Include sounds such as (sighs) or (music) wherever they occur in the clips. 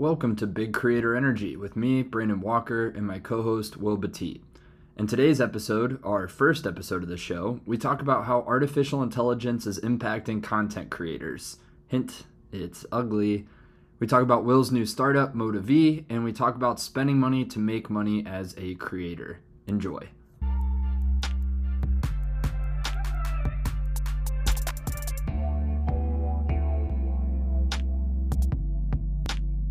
Welcome to Big Creator Energy with me, Brandon Walker, and my co host, Will Beteet. In today's episode, our first episode of the show, we talk about how artificial intelligence is impacting content creators. Hint, it's ugly. We talk about Will's new startup, Motiv, and we talk about spending money to make money as a creator. Enjoy.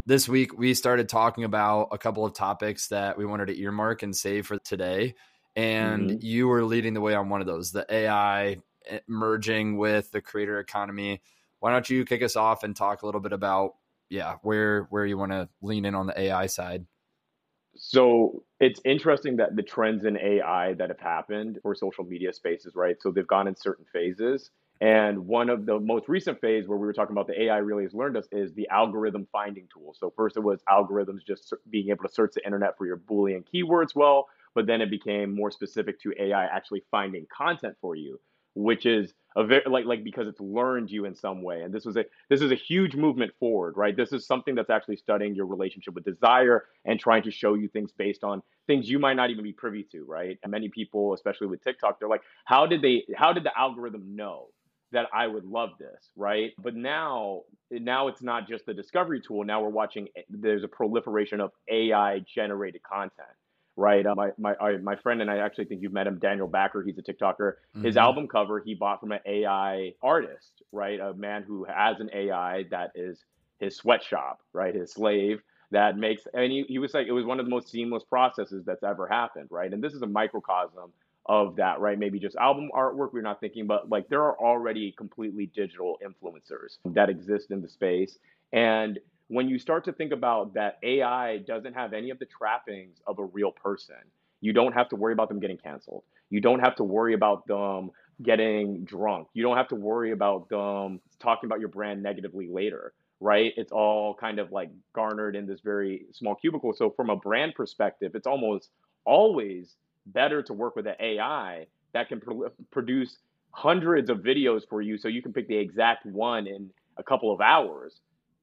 This week we started talking about a couple of topics that we wanted to earmark and save for today. And mm-hmm. you were leading the way on one of those the ai eh, merging with the creator economy. Why don't you kick us off and talk a little bit about yeah where where you want to lean in on the ai side? So it's interesting that the trends in ai that have happened for social media spaces right? So they've gone in certain phases and one of the most recent phase where we were talking about the AI really has learned us is the algorithm finding tool. So first it was algorithms just being able to search the internet for your Boolean keywords well, but then it became more specific to AI actually finding content for you, which is a very like like because it's learned you in some way. And this was a this is a huge movement forward, right? This is something that's actually studying your relationship with desire and trying to show you things based on things you might not even be privy to, right? And many people, especially with TikTok, they're like, how did they how did the algorithm know? That I would love this, right? But now, now it's not just the discovery tool. Now we're watching. There's a proliferation of AI generated content, right? Uh, my my my friend and I actually think you've met him, Daniel Backer. He's a TikToker. Mm-hmm. His album cover he bought from an AI artist, right? A man who has an AI that is his sweatshop, right? His slave that makes. And he, he was like, it was one of the most seamless processes that's ever happened, right? And this is a microcosm of that, right? Maybe just album artwork we're not thinking, but like there are already completely digital influencers that exist in the space. And when you start to think about that AI doesn't have any of the trappings of a real person, you don't have to worry about them getting canceled. You don't have to worry about them getting drunk. You don't have to worry about them talking about your brand negatively later, right? It's all kind of like garnered in this very small cubicle. So from a brand perspective, it's almost always better to work with an AI that can pro- produce hundreds of videos for you so you can pick the exact one in a couple of hours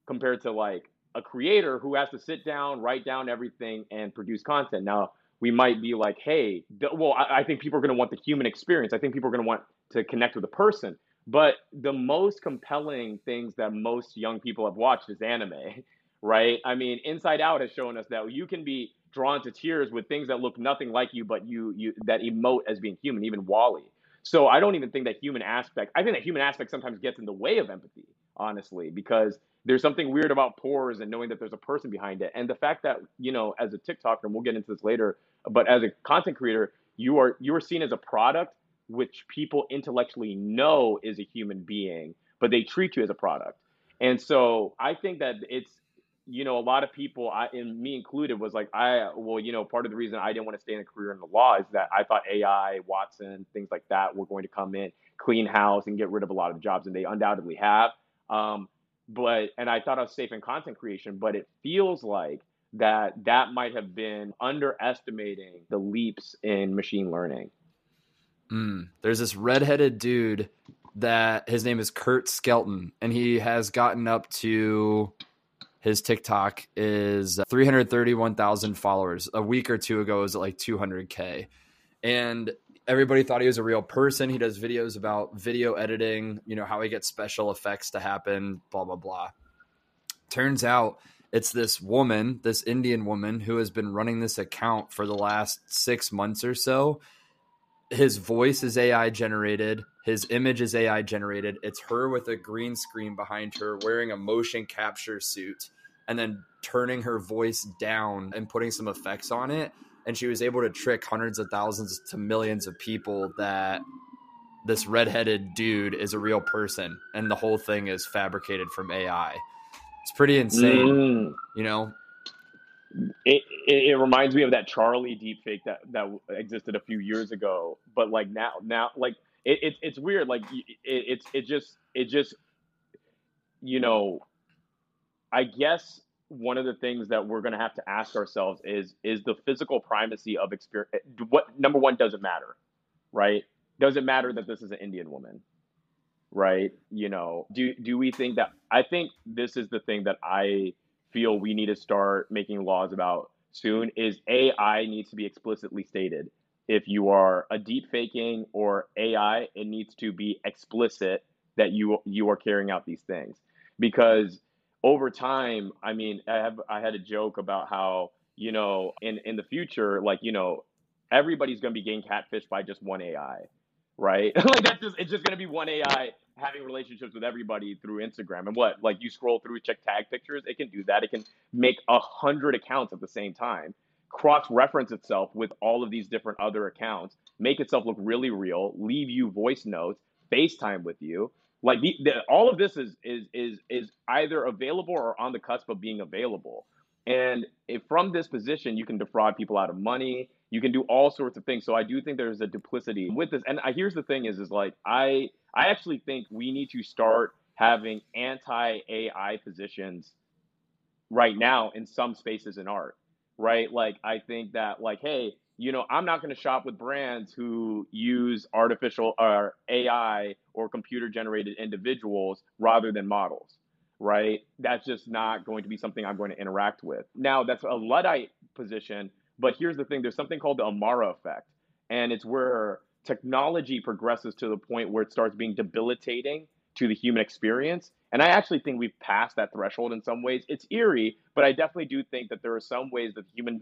compared to like a creator who has to sit down, write down everything, and produce content. Now, we might be like, hey, well, I, I think people are going to want the human experience. I think people are going to want to connect with a person. But the most compelling things that most young people have watched is anime, (laughs) right? I mean, Inside Out has shown us that you can be drawn to tears with things that look nothing like you, but you you that emote as being human, even WALL-E. So I don't even think that human aspect. I think that human aspect sometimes gets in the way of empathy, honestly, because there's something weird about pores and knowing that there's a person behind it, and the fact that you know, as a TikToker, and we'll get into this later, but as a content creator, you are you are seen as a product which people intellectually know is a human being, but they treat you as a product. And so I think that it's you know, a lot of people, I and me included, was like, I well, you know, part of the reason I didn't want to stay in a career in the law is that I thought AI, Watson, things like that were going to come in, clean house, and get rid of a lot of jobs, and they undoubtedly have. Um, but and I thought I was safe in content creation, but it feels like that that might have been underestimating the leaps in machine learning. Mm, there's this redheaded dude that his name is Curt Skelton, and he has gotten up to his TikTok is 331,000 followers. A week or two ago, it was at like 200K. And everybody thought he was a real person. He does videos about video editing, you know, how he gets special effects to happen, blah, blah, blah. Turns out it's this woman, this Indian woman, who has been running this account for the last six months or so. His voice is AI generated. His image is AI generated. It's her with a green screen behind her wearing a motion capture suit and then turning her voice down and putting some effects on it. And she was able to trick hundreds of thousands to millions of people that this redheaded dude is a real person and the whole thing is fabricated from AI. It's pretty insane, mm. you know. It, it, reminds me of that Charlie deepfake that that existed a few years ago, but like now now like it, it it's weird like it, it's it just it just you know I guess one of the things that we're going to have to ask ourselves is is the physical primacy of experience eh, what number one doesn't matter right? Does it matter that this is an indian woman right? You know do do we think that i think this is the thing that i feel we need to start making laws about soon is AI needs to be explicitly stated. If you are a deep faking or AI, it needs to be explicit that you you are carrying out these things because over time, I mean, I have I had a joke about how you know in in the future, like you know, everybody's to be getting catfished by just one AI, right? (laughs) like that's just it's just to be one AI having relationships with everybody through Instagram. And what like you scroll through check tag pictures, it can do that. It can make a hundred accounts at the same time, cross reference itself with all of these different other accounts, make itself look really real, leave you voice notes, FaceTime with you. Like the, the, all of this is is is is either available or on the cusp of being available. And if from this position you can defraud people out of money, you can do all sorts of things. So I do think there's a duplicity with this. And I, here's the thing: is is like I I actually think we need to start having anti AI positions right now in some spaces in art. Right? Like I think that like hey you know, I'm not going to shop with brands who use artificial or AI or computer generated individuals rather than models, right? That's just not going to be something I'm going to interact with. Now, that's a Luddite position, but here's the thing there's something called the Amara effect, and it's where technology progresses to the point where it starts being debilitating to the human experience. And I actually think we've passed that threshold in some ways. It's eerie, but I definitely do think that there are some ways that the human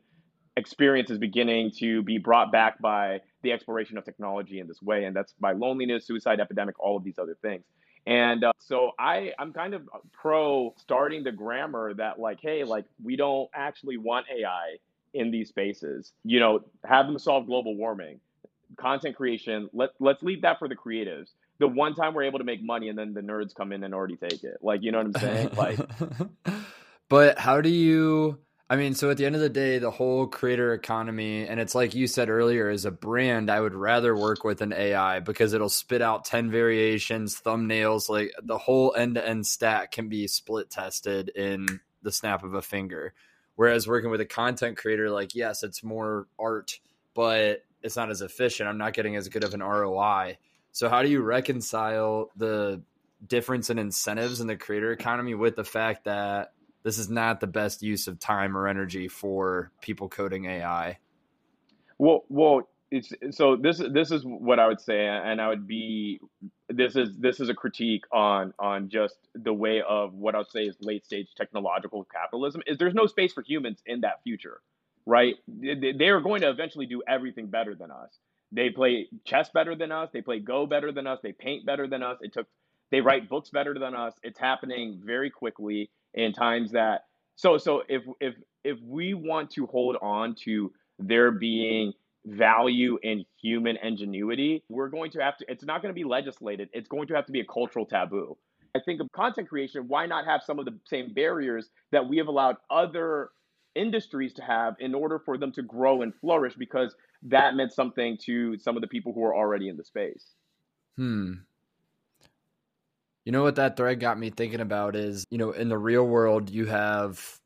experience is beginning to be brought back by the exploration of technology in this way, and that's by loneliness, suicide epidemic, all of these other things. And uh, so I, I'm kind of pro starting the grammar that like, hey, like we don't actually want AI in these spaces. You know, have them solve global warming, content creation. Let let's leave that for the creatives. The one time we're able to make money, and then the nerds come in and already take it. Like, you know what I'm saying? Like, (laughs) but how do you? I mean, so at the end of the day, the whole creator economy, and it's like you said earlier, as a brand, I would rather work with an AI because it'll spit out 10 variations, thumbnails, like the whole end to end stack can be split tested in the snap of a finger. Whereas working with a content creator, like, yes, it's more art, but it's not as efficient. I'm not getting as good of an ROI. So, how do you reconcile the difference in incentives in the creator economy with the fact that this is not the best use of time or energy for people coding AI. Well, well, it's so this this is what I would say, and I would be this is this is a critique on on just the way of what I'll say is late stage technological capitalism. Is there's no space for humans in that future, right? They are going to eventually do everything better than us. They play chess better than us. They play Go better than us. They paint better than us. It took they write books better than us. It's happening very quickly in times that so so if if if we want to hold on to there being value in human ingenuity, we're going to have to it's not going to be legislated. It's going to have to be a cultural taboo. I think of content creation, why not have some of the same barriers that we have allowed other industries to have in order for them to grow and flourish because that meant something to some of the people who are already in the space. Hmm. You know what that thread got me thinking about is, you know, in the real world you have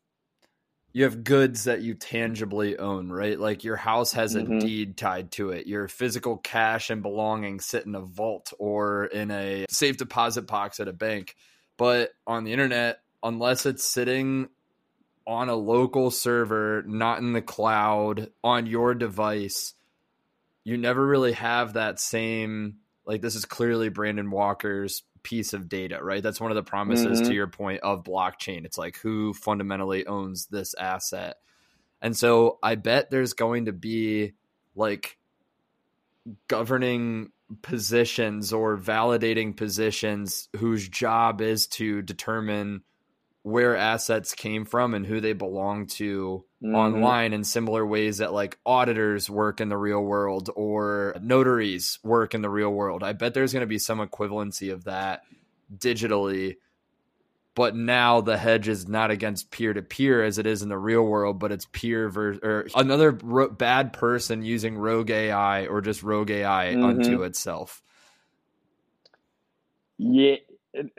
you have goods that you tangibly own, right? Like your house has a mm-hmm. deed tied to it. Your physical cash and belongings sit in a vault or in a safe deposit box at a bank. But on the internet, unless it's sitting on a local server, not in the cloud, on your device, you never really have that same like this is clearly Brandon Walker's piece of data, right? That's one of the promises mm-hmm. to your point of blockchain. It's like who fundamentally owns this asset. And so I bet there's going to be like governing positions or validating positions whose job is to determine where assets came from and who they belong to mm-hmm. online in similar ways that like auditors work in the real world or notaries work in the real world. I bet there's going to be some equivalency of that digitally. But now the hedge is not against peer to peer as it is in the real world, but it's peer versus or another ro- bad person using rogue AI or just rogue AI mm-hmm. unto itself. Yeah,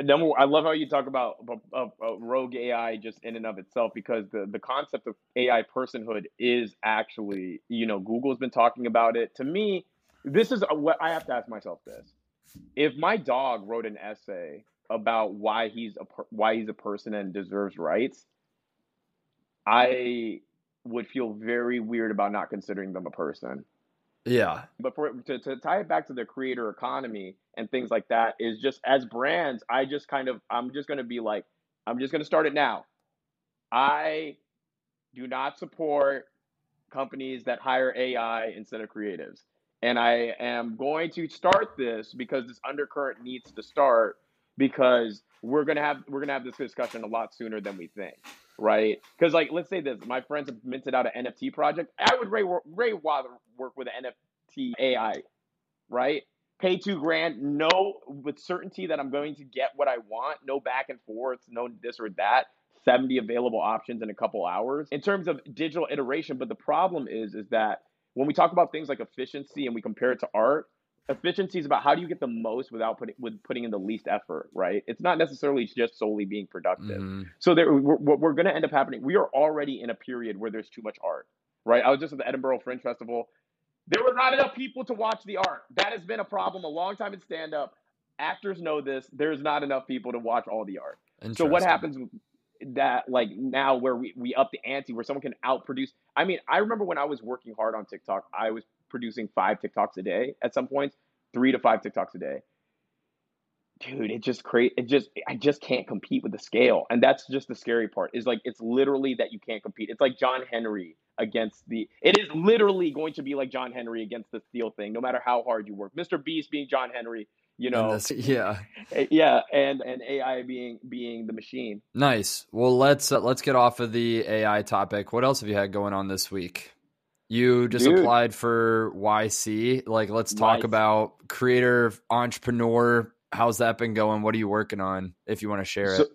number I love how you talk about a, a, rogue AI just in and of itself because the the concept of AI personhood is actually you know Google's been talking about it. To me, this is what I have to ask myself this: if my dog wrote an essay about why he's a why he's a person and deserves rights, I would feel very weird about not considering them a person. Yeah. But for to, to tie it back to the creator economy and things like that is just as brands, I just kind of I'm just gonna be like, I'm just gonna start it now. I do not support companies that hire AI instead of creatives. And I am going to start this because this undercurrent needs to start because we're gonna have we're gonna have this discussion a lot sooner than we think, right? Because like let's say this, my friends have minted out an NFT project. I would Ray Ray work with an NFT AI, right? Pay two grand, know with certainty that I'm going to get what I want, no back and forth, no this or that. 70 available options in a couple hours in terms of digital iteration. But the problem is, is that when we talk about things like efficiency and we compare it to art, efficiency is about how do you get the most without putting with putting in the least effort, right? It's not necessarily just solely being productive. Mm-hmm. So there, we're, what we're going to end up happening, we are already in a period where there's too much art, right? I was just at the Edinburgh Fringe Festival. There were not enough people to watch the art. That has been a problem a long time in stand up. Actors know this. There's not enough people to watch all the art. So what happens that like now where we, we up the ante where someone can outproduce i mean i remember when i was working hard on tiktok i was producing five tiktoks a day at some points three to five tiktoks a day. Dude it just create it just i just can't compete with the scale. And that's just the scary part is like it's literally that you can't compete. It's like john henry against the it is literally going to be like john henry against the steel thing no matter how hard you work. Mr beast being john henry you know. yeah. (laughs) Eh, yeah and and ai being being the machine. Nice. Well let's uh, let's get off of the ai topic. What else have you had going on this week you just Dude. applied for yc like let's talk nice. about creator entrepreneur how's that been going what are you working on if you want to share so, it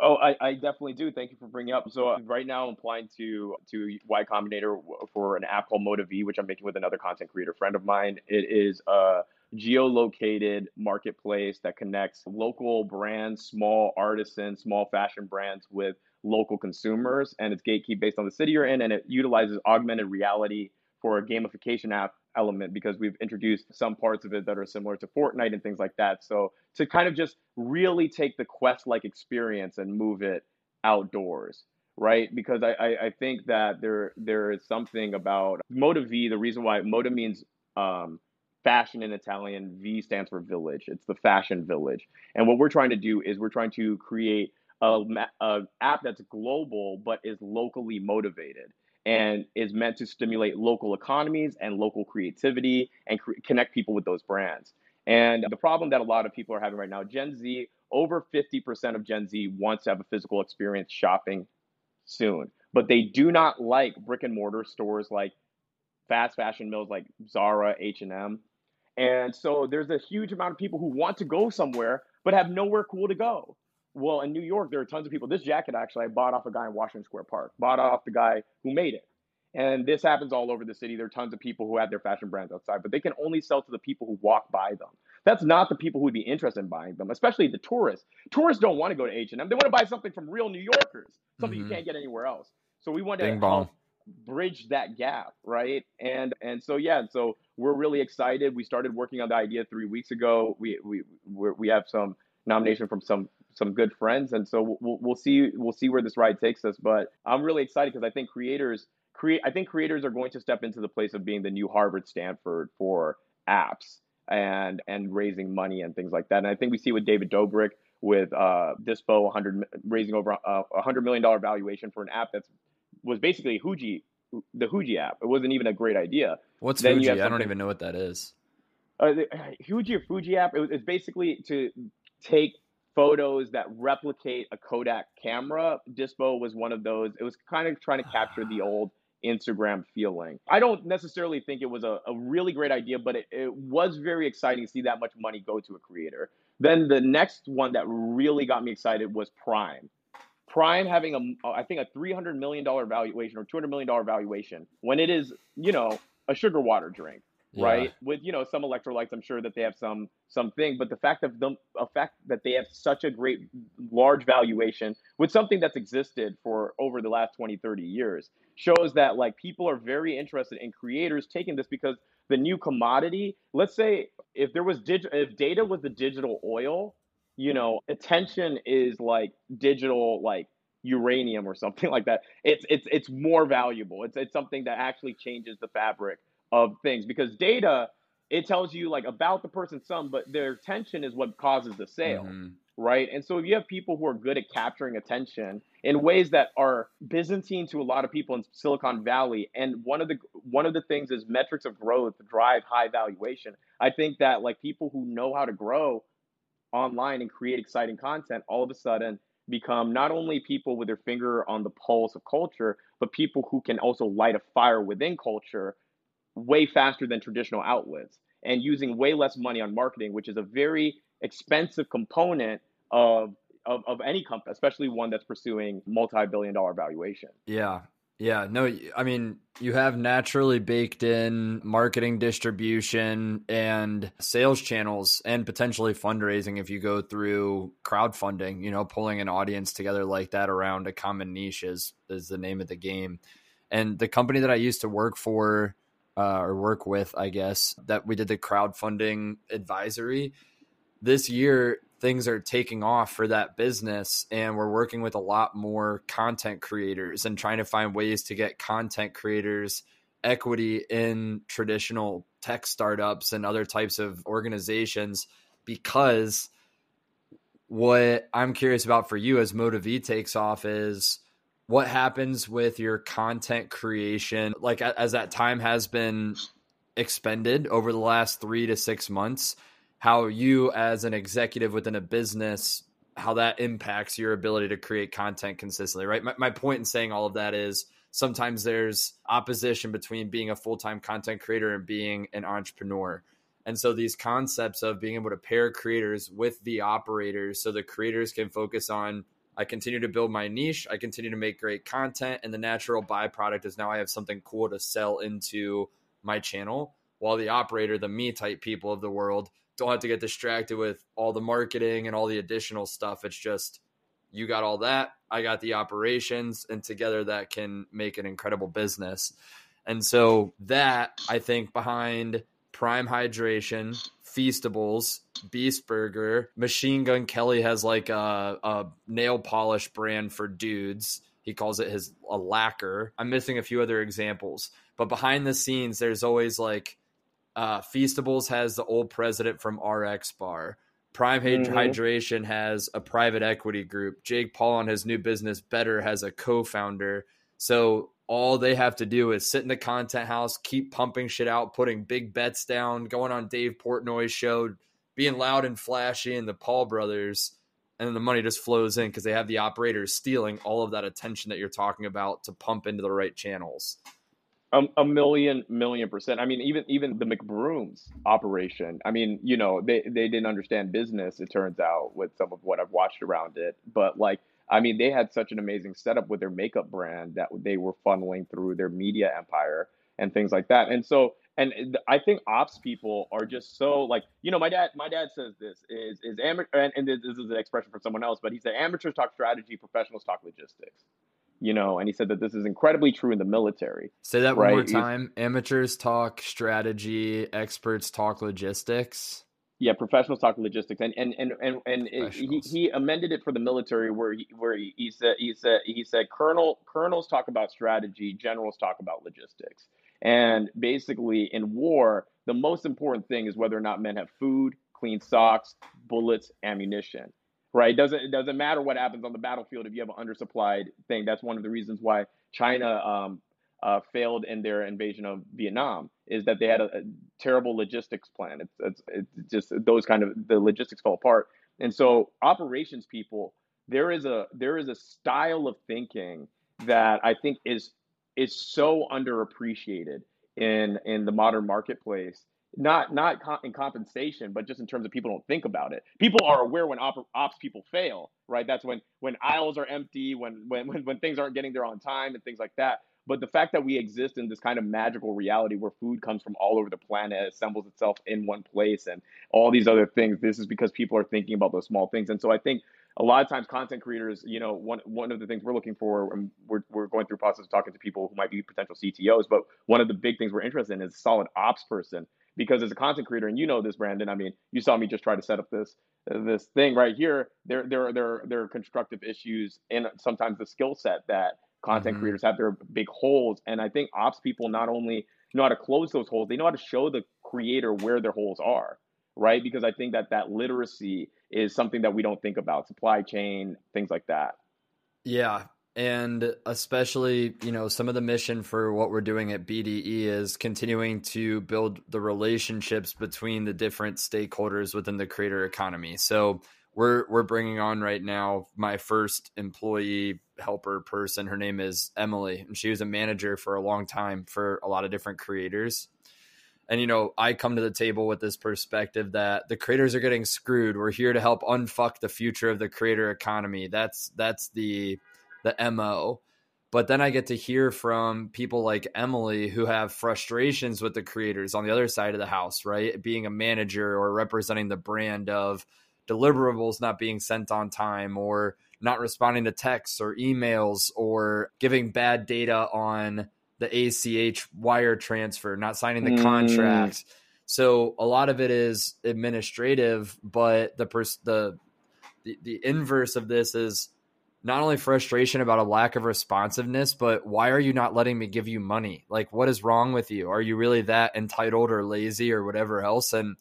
Oh, I, I, definitely do. Thank you for bringing up. So uh, right now, I'm applying to to Y Combinator for an app called MotiV, which I'm making with another content creator friend of mine. It is a geolocated marketplace that connects local brands, small artisans, small fashion brands with local consumers. And it's gatekeep based on the city you're in, and it utilizes augmented reality for a gamification app element because we've introduced some parts of it that are similar to Fortnite and things like that. So to kind of just really take the quest like experience and move it outdoors right? Because I, I, I, think that there there is something about MotiV. The reason why Moda means um, fashion in Italian. V stands for village. It's the fashion village. And what we're trying to do is we're trying to create a, a app that's global but is locally motivated and is meant to stimulate local economies and local creativity and cre- connect people with those brands. And the problem that a lot of people are having right now, Gen Z, over 50% of Gen Z wants to have a physical experience shopping soon, but they do not like brick and mortar stores like fast fashion mills like Zara, H&M. And so there's a huge amount of people who want to go somewhere but have nowhere cool to go. Well, in New York, there are tons of people. This jacket actually I bought off a guy in Washington Square Park, bought off the guy who made it. And this happens all over the city. There are tons of people who have their fashion brands outside, but they can only sell to the people who walk by them. That's not the people who would be interested in buying them, especially the tourists. Tourists don't want to go to H&M. They want to buy something from real New Yorkers, something mm-hmm. you can't get anywhere else. So we want to help bridge that gap, right? And and so yeah, so we're really excited. We started working on the idea three weeks ago. We we we have some nomination from some some good friends, and so we'll we'll see we'll see where this ride takes us. But I'm really excited because I think creators create I think creators are going to step into the place of being the new Harvard Stanford for apps and and raising money and things like that. And I think we see with David Dobrik with uh, Dispo 100 raising over a uh, 100 million dollar valuation for an app that's was basically Huji, the Huji app. It wasn't even a great idea. What's then Huji? I don't even know what that is. Uh, the, Huji or Fuji app. It, it's basically to take photos that replicate a Kodak camera. Dispo was one of those. It was kind of trying to capture the (sighs) old Instagram feeling. I don't necessarily think it was a, a really great idea, but it, it was very exciting to see that much money go to a creator. Then the next one that really got me excited was Prime. Prime having a, I think a three hundred million dollar valuation or two hundred million dollar valuation when it is, you know, a sugar water drink, yeah. right? With you know some electrolytes, I'm sure that they have some something, but the fact of them, a fact that they have such a great large valuation with something that's existed for over the last 20, 30 years shows that like people are very interested in creators taking this because the new commodity. Let's say if there was dig- if data was the digital oil you know, attention is like digital, like uranium or something (laughs) like that. It's it's it's more valuable. It's it's something that actually changes the fabric of things because data it tells you like about the person some, but their attention is what causes the sale. Mm-hmm. Right. And so if you have people who are good at capturing attention in ways that are Byzantine to a lot of people in Silicon Valley, and one of the one of the things is metrics of growth drive high valuation. I think that like people who know how to grow online and create exciting content all of a sudden become not only people with their finger on the pulse of culture, but people who can also light a fire within culture way faster than traditional outlets and using way less money on marketing, which is a very expensive component of of, of any company, especially one that's pursuing multi-billion dollar valuation. Yeah. Yeah, no, I mean, you have naturally baked in marketing distribution and sales channels and potentially fundraising if you go through crowdfunding, you know, pulling an audience together like that around a common niche is, is the name of the game. And the company that I used to work for uh, or work with, I guess, that we did the crowdfunding advisory this year, things are taking off for that business and we're working with a lot more content creators and trying to find ways to get content creators equity in traditional tech startups and other types of organizations because what I'm curious about for you as MotiV takes off is what happens with your content creation like as that time has been expended over the last 3 to 6 months how you as an executive within a business how that impacts your ability to create content consistently right my, my point in saying all of that is sometimes there's opposition between being a full-time content creator and being an entrepreneur and so these concepts of being able to pair creators with the operators so the creators can focus on I continue to build my niche. I continue to make great content. And the natural byproduct is now I have something cool to sell into my channel. While the operator, the me type people of the world, don't have to get distracted with all the marketing and all the additional stuff. It's just you got all that, I got the operations, and together that can make an incredible business. And so that I think behind Prime Hydration, Feastables, Beast Burger, Machine Gun Kelly has like a, a nail polish brand for dudes. He calls it his a lacquer. I'm missing a few other examples, but behind the scenes, there's always like uh, Feastables has the old president from RX Bar. Prime mm-hmm. Hydration has a private equity group. Jake Paul on his new business Betr has a co-founder. So all they have to do is sit in the content house, keep pumping shit out, putting big bets down, going on Dave Portnoy's show, being loud and flashy, and the Paul brothers, and then the money just flows in because they have the operators stealing all of that attention that you're talking about to pump into the right channels. Um, a million million percent. I mean, even even the McBrooms operation. I mean, you know, they they didn't understand business. It turns out with some of what I've watched around it, but like I mean, they had such an amazing setup with their makeup brand that they were funneling through their media empire and things like that. And so, and I think ops people are just so like, you know, my dad, my dad says this is is amateur, and, and this is an expression from someone else, but he said amateurs talk strategy, professionals talk logistics. You know, and he said that this is incredibly true in the military. Say that right? one more time. Amateurs talk strategy, experts talk logistics. Yeah, professionals talk logistics, and and and and, and it, he, he amended it for the military, where he, where he, he said he said he said colonel colonels talk about strategy, generals talk about logistics, and basically in war, the most important thing is whether or not men have food, clean socks, bullets, ammunition. Right? It doesn't it doesn't matter what happens on the battlefield if you have an undersupplied thing. That's one of the reasons why China um, uh, failed in their invasion of Vietnam is that they had a, a terrible logistics plan. It's, it's, it's just those kind of the logistics fell apart. And so operations people, there is a there is a style of thinking that I think is is so underappreciated in in the modern marketplace. Not not in compensation, but just in terms of people don't think about it. People are aware when op- ops people fail, right? That's when when aisles are empty, when when when, when things aren't getting there on time, and things like that. But the fact that we exist in this kind of magical reality where food comes from all over the planet, assembles itself in one place, and all these other things, this is because people are thinking about those small things. And so I think a lot of times content creators, you know, one one of the things we're looking for, and we're, we're going through process of talking to people who might be potential CTOs, but one of the big things we're interested in is a solid ops person because as a content creator, and you know this, Brandon. I mean, you saw me just try to set up this this thing right here. There there there there are constructive issues and sometimes the skill set that content mm-hmm. creators have their big holes, and I think ops people not only know how to close those holes, they know how to show the creator where their holes are, right? Because I think that that literacy is something that we don't think about, supply chain, things like that. Yeah, and especially you know some of the mission for what we're doing at bde is continuing to build the relationships between the different stakeholders within the creator economy. So we're we're bringing on right now my first employee helper person. Her name is emily and she was a manager for a long time for a lot of different creators. And you know i come to the table with this perspective that the creators are getting screwed. We're here to help unfuck the future of the creator economy. That's that's the the MO. But then I get to hear from people like Emily who have frustrations with the creators on the other side of the house, right? Being a manager or representing the brand of deliverables not being sent on time or not responding to texts or emails or giving bad data on the ACH wire transfer, not signing the mm. contract. So a lot of it is administrative, but the pers- the, the the inverse of this is not only frustration about a lack of responsiveness, but why are you not letting me give you money? Like, what is wrong with you? Are you really that entitled or lazy or whatever else? And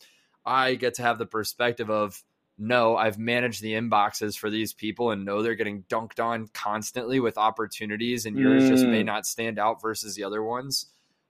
I get to have the perspective of, no, I've managed the inboxes for these people and know they're getting dunked on constantly with opportunities, and yours mm. just may mm. not stand out versus the other ones.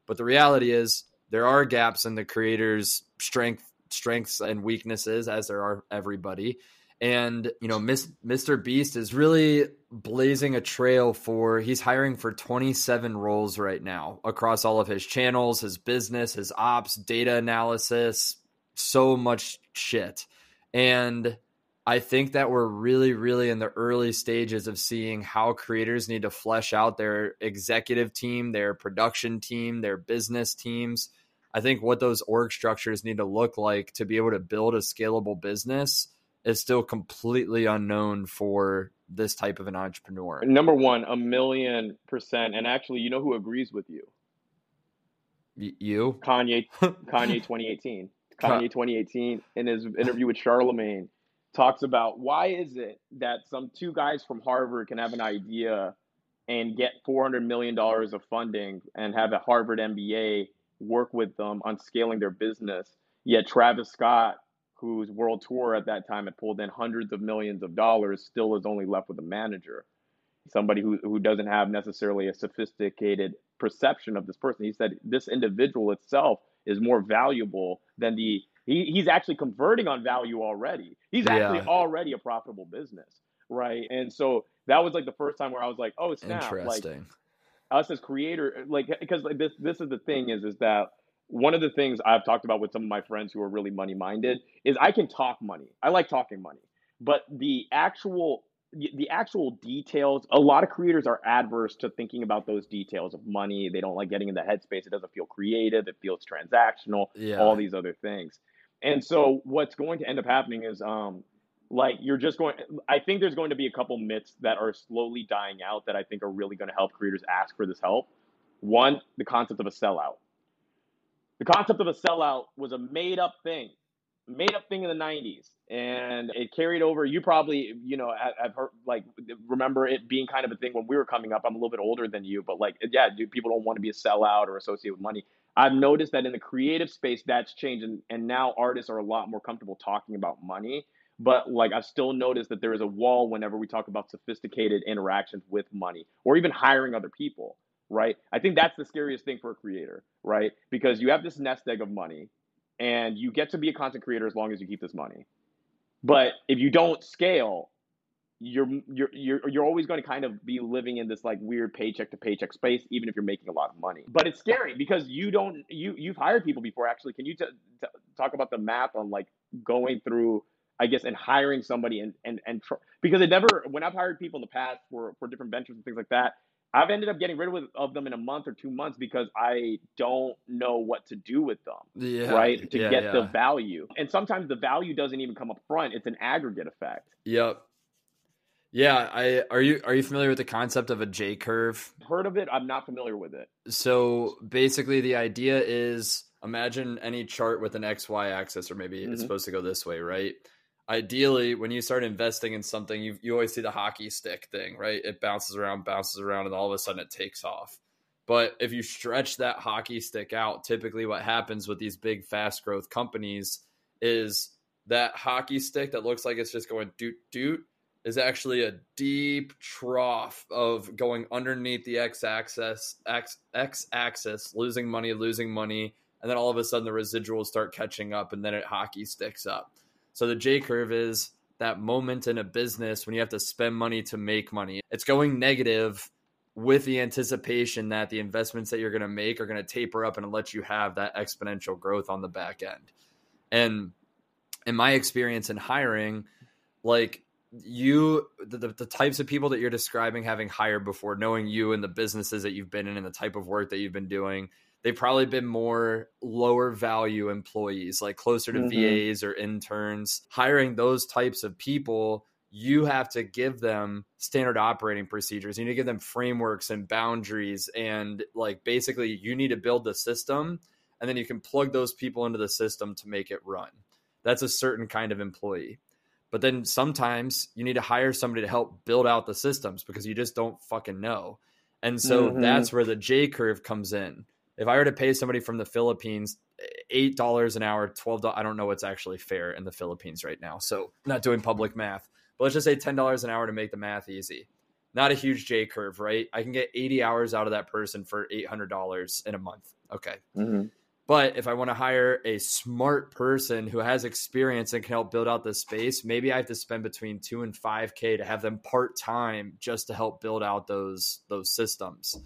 But the reality is, there are gaps in the creator's strength, strengths and weaknesses, as there are everybody and you know Miss, mr beast is really blazing a trail for he's hiring for 27 roles right now across all of his channels his business his ops data analysis so much shit. And i think that we're really really in the early stages of seeing how creators need to flesh out their executive team their production team their business teams. I think what those org structures need to look like to be able to build a scalable business is still completely unknown for this type of an entrepreneur. Number one, a million percent. And actually, you know who agrees with you? Y- you? Kanye. (laughs) Kanye 2018. Kanye 2018 in his interview with Charlemagne talks about why is it that some two guys from Harvard can have an idea and get 400 million dollars of funding and have a Harvard MBA work with them on scaling their business, yet Travis Scott whose world tour at that time had pulled in hundreds of millions of dollars, still is only left with a manager, somebody who, who doesn't have necessarily a sophisticated perception of this person. He said this individual itself is more valuable than the he, he's actually converting on value already. He's actually yeah. already a profitable business, right? And so that was like the first time where I was like, oh snap, Interesting. like us as creator, like because like this this is the thing is is that one of the things I've talked about with some of my friends who are really money minded is I can talk money. I like talking money, but the actual the actual details a lot of creators are adverse to thinking about those details of money. They don't like getting in the headspace. It doesn't feel creative. It feels transactional yeah. all these other things. And so what's going to end up happening is um like you're just going i think there's going to be a couple myths that are slowly dying out that i think are really going to help creators ask for this help. One the concept of a sellout the concept of a sellout was a made up thing, made up thing in the 90s. And it carried over. You probably, you know, I've heard, like, remember it being kind of a thing when we were coming up. I'm a little bit older than you, but like, yeah, dude, people don't want to be a sellout or associated with money. I've noticed that in the creative space, that's changed. And, and now artists are a lot more comfortable talking about money. But like, I've still noticed that there is a wall whenever we talk about sophisticated interactions with money or even hiring other people right? I think that's the scariest thing for a creator, right? Because you have this nest egg of money and you get to be a content creator as long as you keep this money. But if you don't scale, you're you're you're you're always going to kind of be living in this like weird paycheck to paycheck space even if you're making a lot of money but it's scary because you don't you you've hired people before actually can you t- t- talk about the math on like going through i guess and hiring somebody and and and tr- because it never when i've hired people in the past for for different ventures and things like that I've ended up getting rid of, of them in a month or two months because I don't know what to do with them. Yeah, right. To yeah, get yeah. the value. And sometimes the value doesn't even come up front. It's an aggregate effect. Yep. Yeah, I are you are you familiar with the concept of a J curve? Heard of it? I'm not familiar with it. So basically, the idea is imagine any chart with an XY axis, or maybe mm-hmm. it's supposed to go this way, right? Ideally, when you start investing in something, you you always see the hockey stick thing, right? It bounces around, bounces around, and all of a sudden it takes off. But if you stretch that hockey stick out, typically what happens with these big fast growth companies is that hockey stick that looks like it's just going doot doot is actually a deep trough of going underneath the x axis x x axis losing money losing money and then all of a sudden the residuals start catching up and then it hockey sticks up so the j curve is that moment in a business when you have to spend money to make money. It's going negative with the anticipation that the investments that you're going to make are going to taper up and let you have that exponential growth on the back end. And in my experience in hiring, like you the, the, types of people that you're describing having hired before knowing you and the businesses that you've been in and the type of work that you've been doing they've probably been more lower value employees like closer to mm-hmm. vas or interns hiring those types of people you have to give them standard operating procedures you need to give them frameworks and boundaries and like basically you need to build the system and then you can plug those people into the system to make it run that's a certain kind of employee. But then sometimes you need to hire somebody to help build out the systems because you just don't fucking know. And so mm-hmm. that's where the J curve comes in. If I were to pay somebody from the Philippines eight dollars an hour, twelve dollars—I don't know what's actually fair in the Philippines right now. So not doing public math. But let's just say ten dollars an hour to make the math easy. Not a huge J curve, right? I can get 80 hours out of that person for $800 in a month. Okay. Mm-hmm. But if I want to hire a smart person who has experience and can help build out this space, maybe I have to spend between two and five K to have them part time just to help build out those those systems.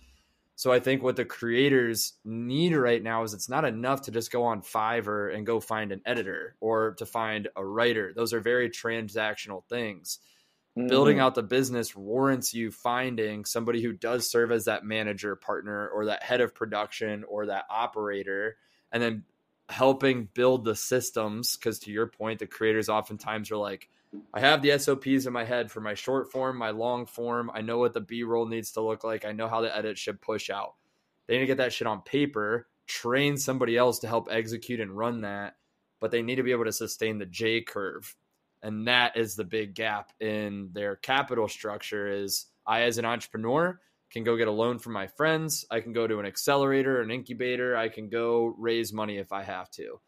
So I think what the creators need right now is it's not enough to just go on Fiverr and go find an editor or to find a writer. Those are very transactional things. Mm-hmm. Building out the business warrants you finding somebody who does serve as that manager partner or that head of production or that operator and then helping build the systems because to your point the creators oftentimes are like i have the sops in my head for my short form my long form i know what the b-roll needs to look like i know how the edit should push out they need to get that shit on paper train somebody else to help execute and run that but they need to be able to sustain the j curve and that is the big gap in their capital structure is i as an entrepreneur can go get a loan from my friends. I can go to an accelerator, an incubator. I can go raise money if I have to.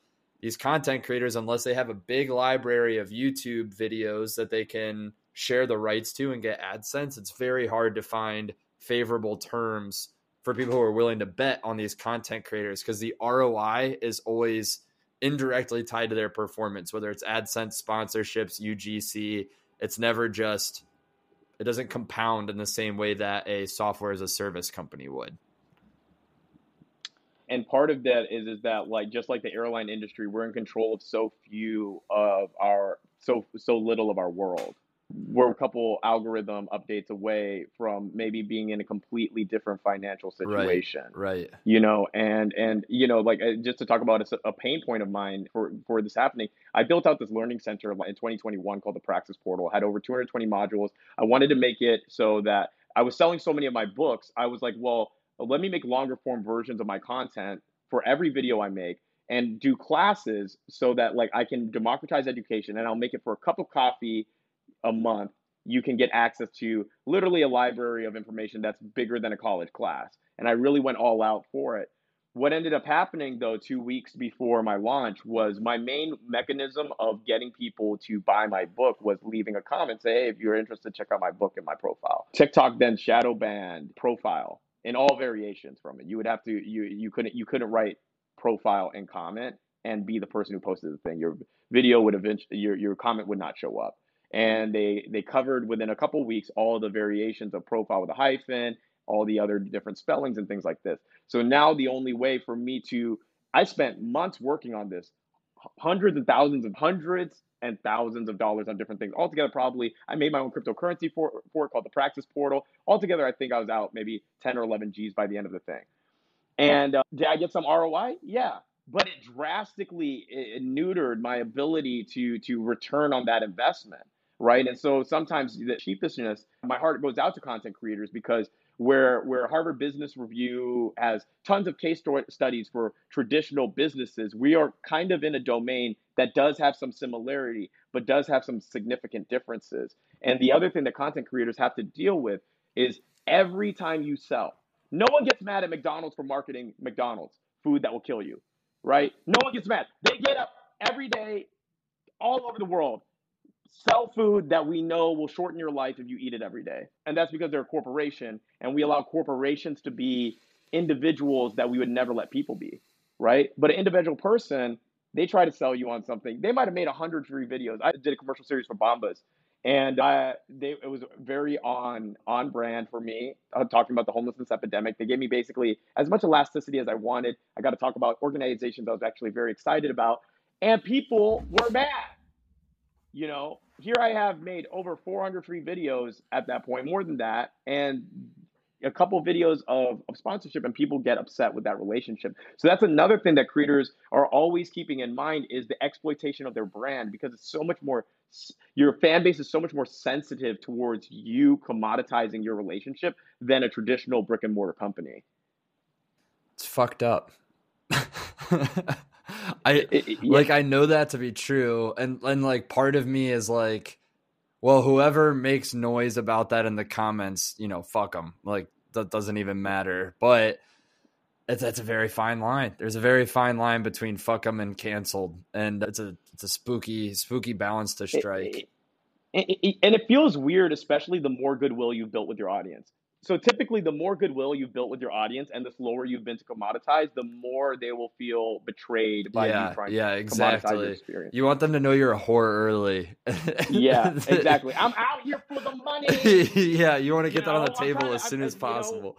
These content creators, unless they have a big library of YouTube videos that they can share the rights to and get AdSense, it's very hard to find favorable terms for people who are willing to bet on these content creators because the ROI is always indirectly tied to their performance, whether it's AdSense sponsorships, UGC. It's never just it doesn't compound in the same way that a software as a service company would and part of that is is that like just like the airline industry we're in control of so few of our so so little of our world. We're a couple algorithm updates away from maybe being in a completely different financial situation. right, right. you know and and you know like uh, just to talk about a, a, pain point of mine for for this happening i built out this learning center in 2021 called the praxis portal. Had over 220 modules. I wanted to make it so that i was selling so many of my books i was like well let me make longer form versions of my content for every video i make and do classes so that like i can democratize education and i'll make it for a cup of coffee a month, you can get access to literally a library of information that's bigger than a college class. And I really went all out for it. What ended up happening though, two weeks before my launch, was my main mechanism of getting people to buy my book was leaving a comment, say, hey, if you're interested, check out my book in my profile. TikTok then shadow banned profile in all variations from it. You would have to you you couldn't you couldn't write profile and comment and be the person who posted the thing. Your video would eventually your your comment would not show up and they they covered within a couple weeks all the variations of profile with a hyphen all the other different spellings and things like this so now the only way for me to i spent months working on this hundreds and thousands of hundreds and thousands of dollars on different things. Altogether probably i made my own cryptocurrency for, for it called the praxis portal. Altogether i think i was out maybe 10 or 11 g's by the end of the thing. And uh, did i get some roi yeah. But it drastically it neutered my ability to to return on that investment right? And so sometimes the sheepishness, my heart goes out to content creators because where where Harvard Business Review has tons of case studies for traditional businesses, we are kind of in a domain that does have some similarity, but does have some significant differences. And the other thing that content creators have to deal with is every time you sell, no one gets mad at McDonald's for marketing McDonald's food that will kill you, right? No one gets mad. They get up every day all over the world sell food that we know will shorten your life if you eat it every day. And that's because they're a corporation and we allow corporations to be individuals that we would never let people be, right? But an individual person, they try to sell you on something. They might have made a hundred free videos. I did a commercial series for Bombas, and I, they, it was very on on brand for me. Uh, talking about the homelessness epidemic, they gave me basically as much elasticity as I wanted. I got to talk about organizations I was actually very excited about, and people were mad you know, here I have made over 400 free videos at that point, more than that, and a couple videos of, of sponsorship and people get upset with that relationship. So that's another thing that creators are always keeping in mind is the exploitation of their brand because it's so much more your fan base is so much more sensitive towards you commoditizing your relationship than a traditional brick and mortar company. It's fucked up. (laughs) I yeah. like I know that to be true, and and like part of me is like, well, whoever makes noise about that in the comments, you know, fuck them. Like that doesn't even matter. But it's that's a very fine line. There's a very fine line between fuck them and canceled, and it's a it's a spooky spooky balance to strike. It, it, and it feels weird, especially the more goodwill you've built with your audience so typically the more goodwill you've built with your audience and the slower you've been to commoditize the more they will feel betrayed by yeah, you trying yeah, to exactly. experience. You want them to know you're a whore early. yeah, (laughs) exactly. I'm out here for the money. (laughs) yeah, you want to get you that know, on the table as soon uh, as possible.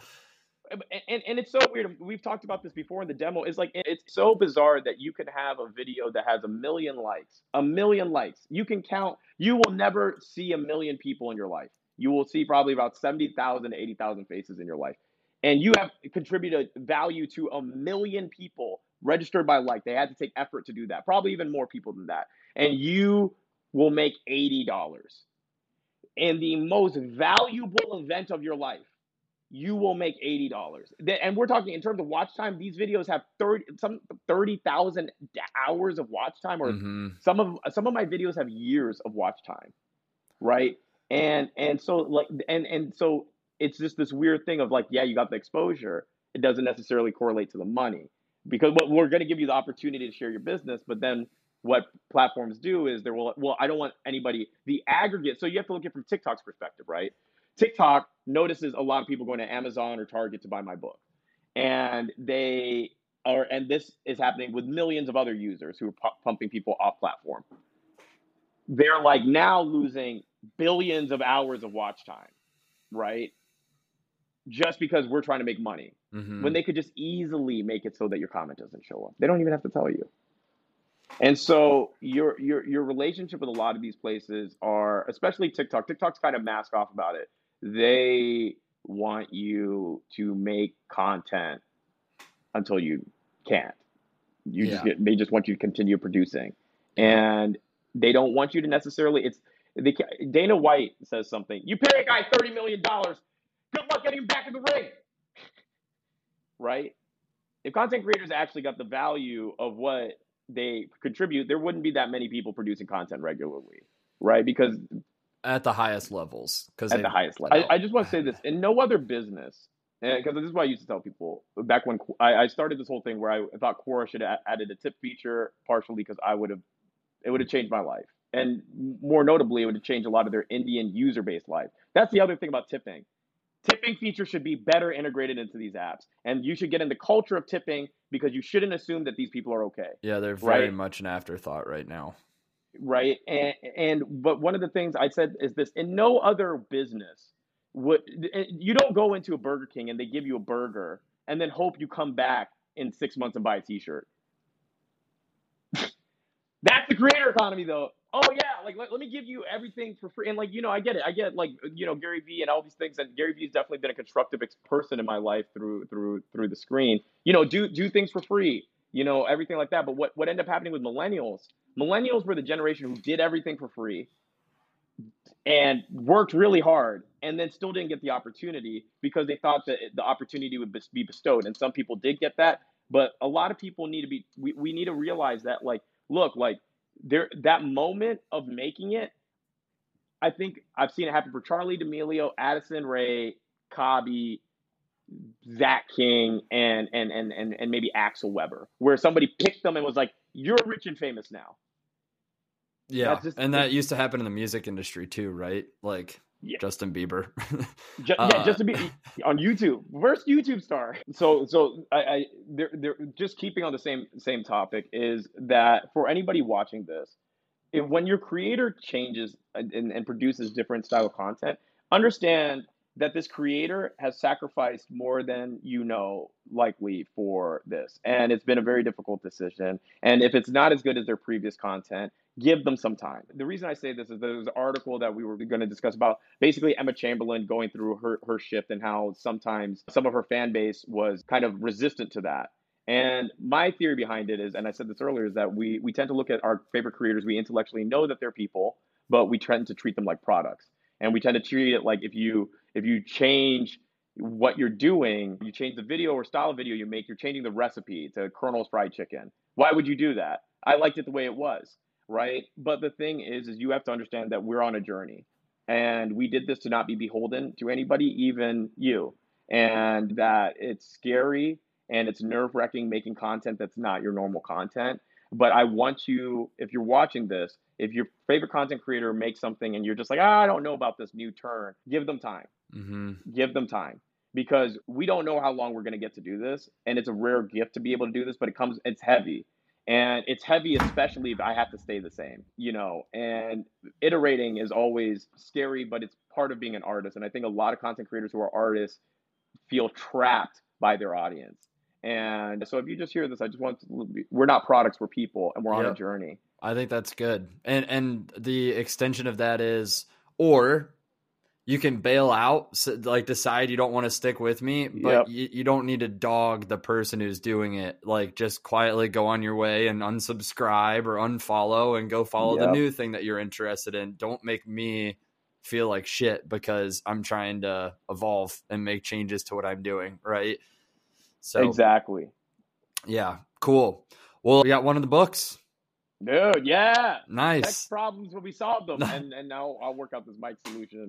Know, and, and it's so weird. We've talked about this before in the demo. It's like it's so bizarre that you can have a video that has a million likes, a million likes. You can count. You will never see a million people in your life you will see probably about 70,000 to 80,000 faces in your life. And you have contributed value to a million people registered by like. They had to take effort to do that, probably even more people than that. And you will make $80. And the most valuable event of your life, you will make $80. And we're talking in terms of watch time, these videos have 30 some 30,000 hours of watch time or mm-hmm. some of some of my videos have years of watch time. Right? And and so like and and so it's just this weird thing of like yeah you got the exposure. It doesn't necessarily correlate to the money. Because what we're going to give you the opportunity to share your business but then what platforms do is there will well i don't want anybody the aggregate so you have to look at it from tiktok's perspective right? Tiktok notices a lot of people going to amazon or target to buy my book. And they are and this is happening with millions of other users who are pumping people off platform they're like now losing billions of hours of watch time, right? Just because we're trying to make money. Mm-hmm. When they could just easily make it so that your comment doesn't show up. They don't even have to tell you. And so your your your relationship with a lot of these places are especially TikTok. TikTok's kind of mask off about it. They want you to make content until you can't. You yeah. just get, they just want you to continue producing. And they don't want you to necessarily it's they, Dana White says something. You pay a guy thirty million dollars. Good luck getting him back in the ring. (laughs) right? If content creators actually got the value of what they contribute, there wouldn't be that many people producing content regularly, right? Because at the highest levels, because at the highest level, I, I, just want to say this: in no other business, because this is what I used to tell people back when I, I started this whole thing where I thought Quora should have added a tip feature, partially because I would have it would have changed my life and more notably, it would have changed a lot of their Indian user base life. That's the other thing about tipping. Tipping features should be better integrated into these apps, and you should get in the culture of tipping because you shouldn't assume that these people are okay. Yeah, they're very right? much an afterthought right now. Right, and and but one of the things I said is this: in no other business would eh, you don't go into a Burger King and they give you a burger and then hope you come back in six months and buy a T-shirt. That's the creator economy, though oh yeah, like let, let me give you everything for free. And like, you know, I get it. I get like, you know, Gary Vee and all these things. And Gary Vee's definitely been a constructive person in my life through through through the screen. You know, do do things for free. You know, everything like that. But what what ended up happening with millennials? Millennials were the generation who did everything for free, and worked really hard and then still didn't get the opportunity because they thought that the opportunity would be bestowed and some people did get that but a lot of people need to be we, we need to realize that like look like there that moment of making it i think i've seen it happen for Charli D'Amelio Addison Rae, Khaby, Zach King, and and and and and maybe Axel Webber, where somebody picked them and was like, "You're rich and famous now." Yeah, just, and that used to happen in the music industry too, right? Like yeah. Justin Bieber. just, uh, yeah, Justin Bieber on YouTube, first YouTube star. So, so I, I, they're, they're just keeping on the same same topic is that for anybody watching this, if, when your creator changes and, and produces different style of content, understand that this creator has sacrificed more than you know likely for this and it's been a very difficult decision and if it's not as good as their previous content give them some time. The reason i say this is there's an article that we were going to discuss about basically emma chamberlain going through her, her shift and how sometimes some of her fan base was kind of resistant to that. And my theory behind it is and i said this earlier is that we we tend to look at our favorite creators. We intellectually know that they're people but we tend to treat them like products. And we tend to treat it like if you if you change what you're doing, you change the video or style of video you make, you're changing the recipe to Colonel's fried chicken. Why would you do that? I liked it the way it was, right? But the thing is, is you have to understand that we're on a journey, and we did this to not be beholden to anybody, even you, and that it's scary and it's nerve wracking making content that's not your normal content. But I want you, if you're watching this, if your favorite content creator makes something and you're just like, ah, I don't know about this new turn, give them time. Mm-hmm. Give them time because we don't know how long we're going to get to do this. And it's a rare gift to be able to do this, but it comes, it's heavy. And it's heavy, especially if I have to stay the same, you know. And iterating is always scary, but it's part of being an artist. And I think a lot of content creators who are artists feel trapped by their audience. And so if you just hear this, I just want to, we're not products, we're people, and we're on a journey. I think that's good. And and the extension of that is or you can bail out like decide you don't want to stick with me but yep. you, you don't need to dog the person who's doing it like just quietly go on your way and unsubscribe or unfollow and go follow yep. the new thing that you're interested in don't make me feel like shit because i'm trying to evolve and make changes to what i'm doing right so exactly yeah cool well we got one of the books Dude, yeah. Nice. Tech problems when we solve them. and and now I'll work out this mic solution